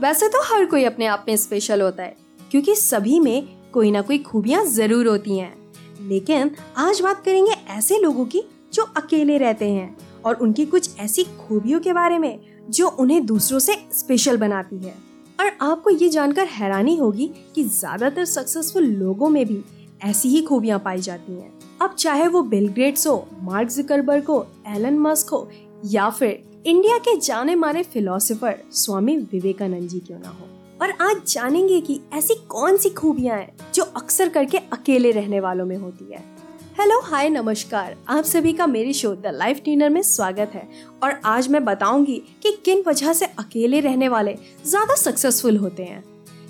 वैसे तो हर कोई अपने आप में स्पेशल होता है, क्योंकि सभी में कोई ना कोई खूबियाँ ज़रूर होती हैं। लेकिन आज बात करेंगे ऐसे लोगों की जो अकेले रहते हैं और उनकी कुछ ऐसी खूबियों के बारे में जो उन्हें दूसरों से स्पेशल बनाती है। और आपको ये जानकर हैरानी होगी कि ज़्यादातर सक्सेसफुल लोगों में भी ऐसी ही खूबियाँ पाई जाती हैं। अब चाहे वो बिल हो मार्क जिकरबर्ग हो एलन मस्क हो, या फिर इंडिया के जाने माने फिलोसोफर स्वामी विवेकानंद जी क्यों ना हो? और आज जानेंगे कि ऐसी कौन सी खूबियाँ हैं जो अक्सर करके अकेले रहने वालों में होती है। हेलो, हाय, नमस्कार। आप सभी का मेरी शो द लाइफ डिनर में स्वागत है। और आज मैं बताऊँगी कि किन वजह से अकेले रहने वाले ज़्यादा सक्सेसफुल होते हैं।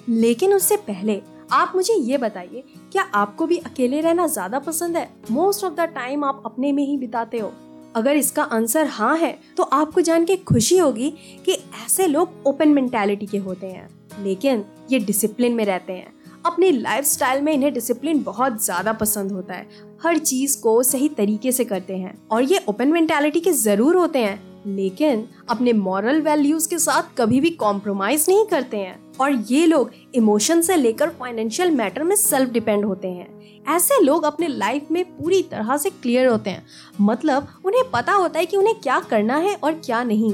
लेकिन उससे पहले आप मुझे ये बताइए, क्या आपको भी अकेले रहना ज़्यादा पसंद है? मोस्ट ऑफ़ द टाइम आप अपने में ही बिताते हो। अगर इसका आंसर हाँ है तो आपको जान के खुशी होगी कि ऐसे लोग ओपन मेंटेलिटी के होते हैं। लेकिन ये डिसिप्लिन में रहते हैं। अपनी लाइफस्टाइल में इन्हें डिसिप्लिन बहुत ज़्यादा पसंद होता है। हर चीज़ को सही तरीके से करते हैं और ये ओपन मेंटेलिटी के ज़रूर होते हैं। लेकिन अपने मॉरल वैल्यूज़ के साथ कभी भी कॉम्प्रोमाइज नहीं करते हैं। और ये लोग इमोशन से लेकर फाइनेंशियल मैटर में सेल्फ डिपेंड होते हैं। ऐसे लोग अपने लाइफ में पूरी तरह से क्लियर होते हैं। मतलब उन्हें पता होता है कि उन्हें क्या करना है और क्या नहीं।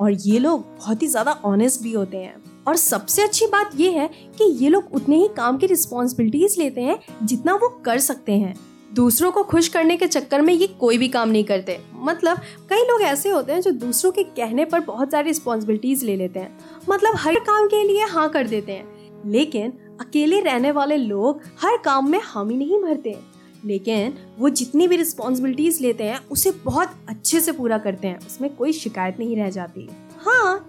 और ये लोग बहुत ही ज़्यादा ऑनेस्ट भी होते हैं। और सबसे अच्छी बात यह है कि ये लोग उतने ही काम की रिस्पॉन्सिबिलिटीज लेते हैं जितना वो कर सकते हैं। दूसरों को खुश करने के चक्कर में ये कोई भी काम नहीं करते। मतलब कई लोग ऐसे होते हैं जो दूसरों के कहने पर बहुत सारी रिस्पॉन्सिबिलिटीज ले लेते हैं। मतलब हर काम के लिए हाँ कर देते हैं। लेकिन, अकेले रहने वाले लोग हर काम में हामी नहीं भरते। लेकिन, वो जितनी भी रिस्पॉन्सिबिलिटीज लेते हैं, उसे बहुत अच्छे से पूरा करते हैं। उसमें कोई शिकायत नहीं रह जाती।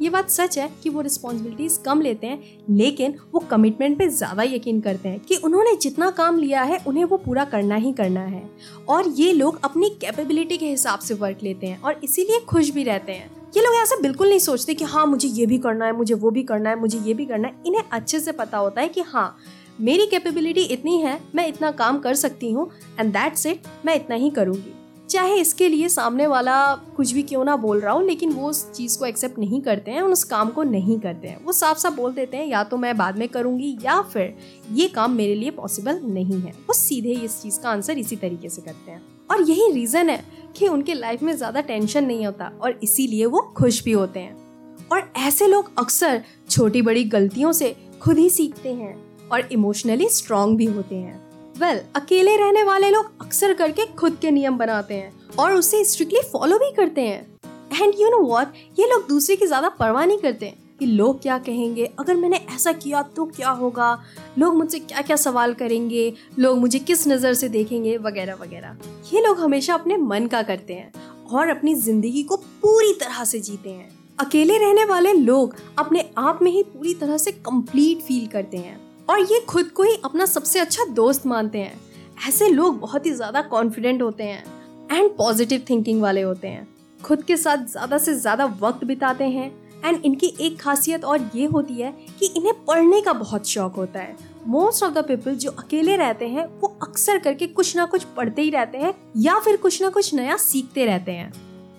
ये बात सच है कि वो रिस्पॉन्सिबिलिटीज कम लेते हैं, लेकिन वो कमिटमेंट पे ज़्यादा यकीन करते हैं कि उन्होंने जितना काम लिया है, उन्हें वो पूरा करना ही करना है। और ये लोग अपनी कैपेबिलिटी के हिसाब से वर्क लेते हैं और इसीलिए खुश भी रहते हैं। ये लोग ऐसा बिल्कुल नहीं सोचते कि हाँ मुझे ये भी करना है, मुझे वो भी करना है, मुझे ये भी करना है। इन्हें अच्छे से पता होता है कि हाँ मेरी कैपेबिलिटी इतनी है, मैं इतना काम कर सकती हूँ एंड दैट्स इट मैं इतना ही करूँगी। चाहे इसके लिए सामने वाला कुछ भी क्यों ना बोल रहा हो, लेकिन वो उस चीज़ को एक्सेप्ट नहीं करते हैं, उस काम को नहीं करते हैं। वो साफ़ साफ़ बोल देते हैं, या तो मैं बाद में करूँगी, या फिर ये काम मेरे लिए पॉसिबल नहीं है। वो सीधे इस चीज़ का आंसर इसी तरीके से करते हैं। और यही रीज़न है कि उनके लाइफ में ज़्यादा टेंशन नहीं होता, और इसीलिए वो खुश भी होते हैं। और ऐसे लोग अक्सर छोटी बड़ी गलतियों से खुद ही सीखते हैं, और इमोशनली स्ट्रांग भी होते हैं। वेल well, अकेले रहने वाले लोग अक्सर करके खुद के नियम बनाते हैं और उसे स्ट्रिक्टली फॉलो भी करते हैं। एंड यू नो वॉट ये लोग दूसरे की ज़्यादा परवाह नहीं करते कि लोग क्या कहेंगे अगर मैंने ऐसा किया तो क्या होगा? लोग मुझसे क्या क्या सवाल करेंगे? लोग मुझे किस नज़र से देखेंगे? वगैरह वगैरह। ये लोग हमेशा अपने मन का करते हैं और अपनी ज़िंदगी को पूरी तरह से जीते हैं। अकेले रहने वाले लोग अपने आप में ही पूरी तरह से कंप्लीट फील करते हैं। और ये खुद को ही अपना सबसे अच्छा दोस्त मानते हैं। ऐसे लोग बहुत ही ज़्यादा कॉन्फिडेंट होते हैं एंड पॉजिटिव थिंकिंग वाले होते हैं। खुद के साथ ज़्यादा से ज़्यादा वक्त बिताते हैं एंड इनकी एक खासियत और ये होती है कि इन्हें पढ़ने का बहुत शौक होता है। मोस्ट ऑफ़ द पीपल जो अकेले रहते हैं, वो अक्सर करके कुछ ना कुछ पढ़ते ही रहते हैं या फिर कुछ ना कुछ नया सीखते रहते हैं।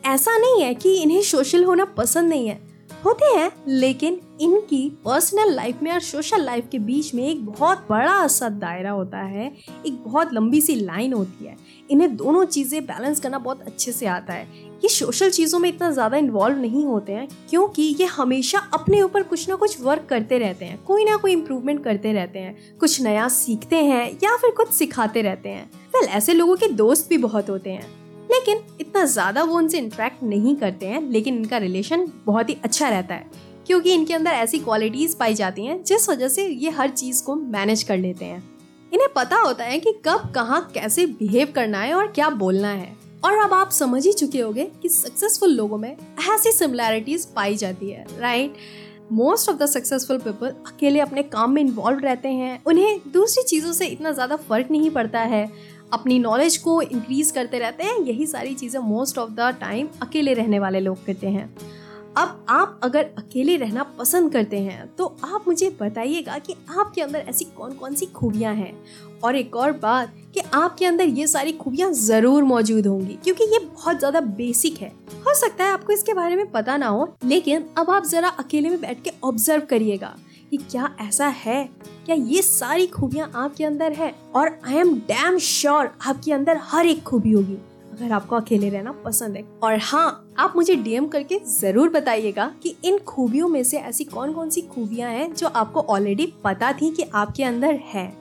ऐसा नहीं है कि इन्हें सोशल होना पसंद नहीं है। होते हैं, लेकिन इनकी पर्सनल लाइफ में और सोशल लाइफ के बीच में एक बहुत बड़ा सा दायरा होता है, एक बहुत लंबी सी लाइन होती है। इन्हें दोनों चीज़ें बैलेंस करना बहुत अच्छे से आता है। ये सोशल चीज़ों में इतना ज़्यादा इन्वॉल्व नहीं होते हैं, क्योंकि ये हमेशा अपने ऊपर कुछ ना कुछ वर्क करते रहते हैं, कोई ना कोई इम्प्रूवमेंट करते रहते हैं, कुछ नया सीखते हैं या फिर कुछ सिखाते रहते हैं। वेल ऐसे लोगों के दोस्त भी बहुत होते हैं। लेकिन इतना ज़्यादा वो उनसे इंटरेक्ट नहीं करते हैं, लेकिन इनका रिलेशन बहुत ही अच्छा रहता है, क्योंकि इनके अंदर ऐसी क्वालिटीज़ पाई जाती हैं, जिस वजह से ये हर चीज़ को मैनेज कर लेते हैं। इन्हें पता होता है कि कब, कहाँ, कैसे बिहेव करना है और क्या बोलना है। और अब आप समझ ही चुके होंगे कि सक्सेसफुल लोगों में ऐसी सिमिलैरिटीज पाई जाती है right most of the successful people अकेले अपने काम में इन्वॉल्व रहते हैं। उन्हें दूसरी चीज़ों से इतना ज़्यादा फ़र्क नहीं पड़ता है। अपनी नॉलेज को इंक्रीज करते रहते हैं। यही सारी चीज़ें मोस्ट ऑफ़ द टाइम अकेले रहने वाले लोग करते हैं। अब आप अगर अकेले रहना पसंद करते हैं तो आप मुझे बताइएगा कि आपके अंदर ऐसी कौन कौन सी खूबियाँ हैं? और एक और बात कि आपके अंदर ये सारी खूबियाँ ज़रूर मौजूद होंगी, क्योंकि ये बहुत ज़्यादा बेसिक है। हो सकता है आपको इसके बारे में पता ना हो, लेकिन अब आप जरा अकेले में बैठ के ऑब्ज़र्व करिएगा कि क्या ऐसा है? क्या ये सारी खूबियाँ आपके अंदर है? और आई एम डैम श्योर आपके अंदर हर एक खूबी होगी। अगर आपको अकेले रहना पसंद है। और हाँ आप मुझे डीएम करके ज़रूर बताइएगा कि इन खूबियों में से ऐसी कौन कौन सी खूबियाँ हैं जो आपको ऑलरेडी पता थी कि आपके अंदर है।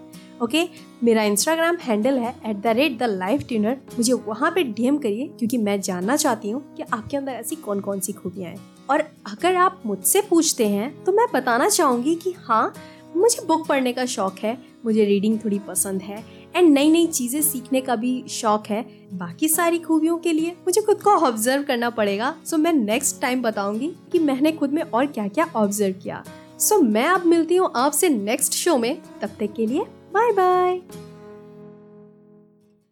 ओके? मेरा इंस्टाग्राम हैंडल है at the rate the life tuner मुझे वहाँ पे डीएम करिए, क्योंकि मैं जानना चाहती हूँ कि आपके अंदर ऐसी कौन कौन सी खूबियाँ हैं। और अगर आप मुझसे पूछते हैं तो मैं बताना चाहूँगी कि हाँ मुझे बुक पढ़ने का शौक है, मुझे रीडिंग थोड़ी पसंद है। एंड नई नई चीज़ें सीखने का भी शौक है। बाकी सारी खूबियों के लिए मुझे खुद को ऑब्ज़र्व करना पड़ेगा। सो मैं नेक्स्ट टाइम बताऊँगी कि मैंने खुद में और क्या क्या ऑब्ज़र्व किया। सो मैं अब मिलती हूँ आपसे नेक्स्ट शो में। तब तक के लिए बाय बाय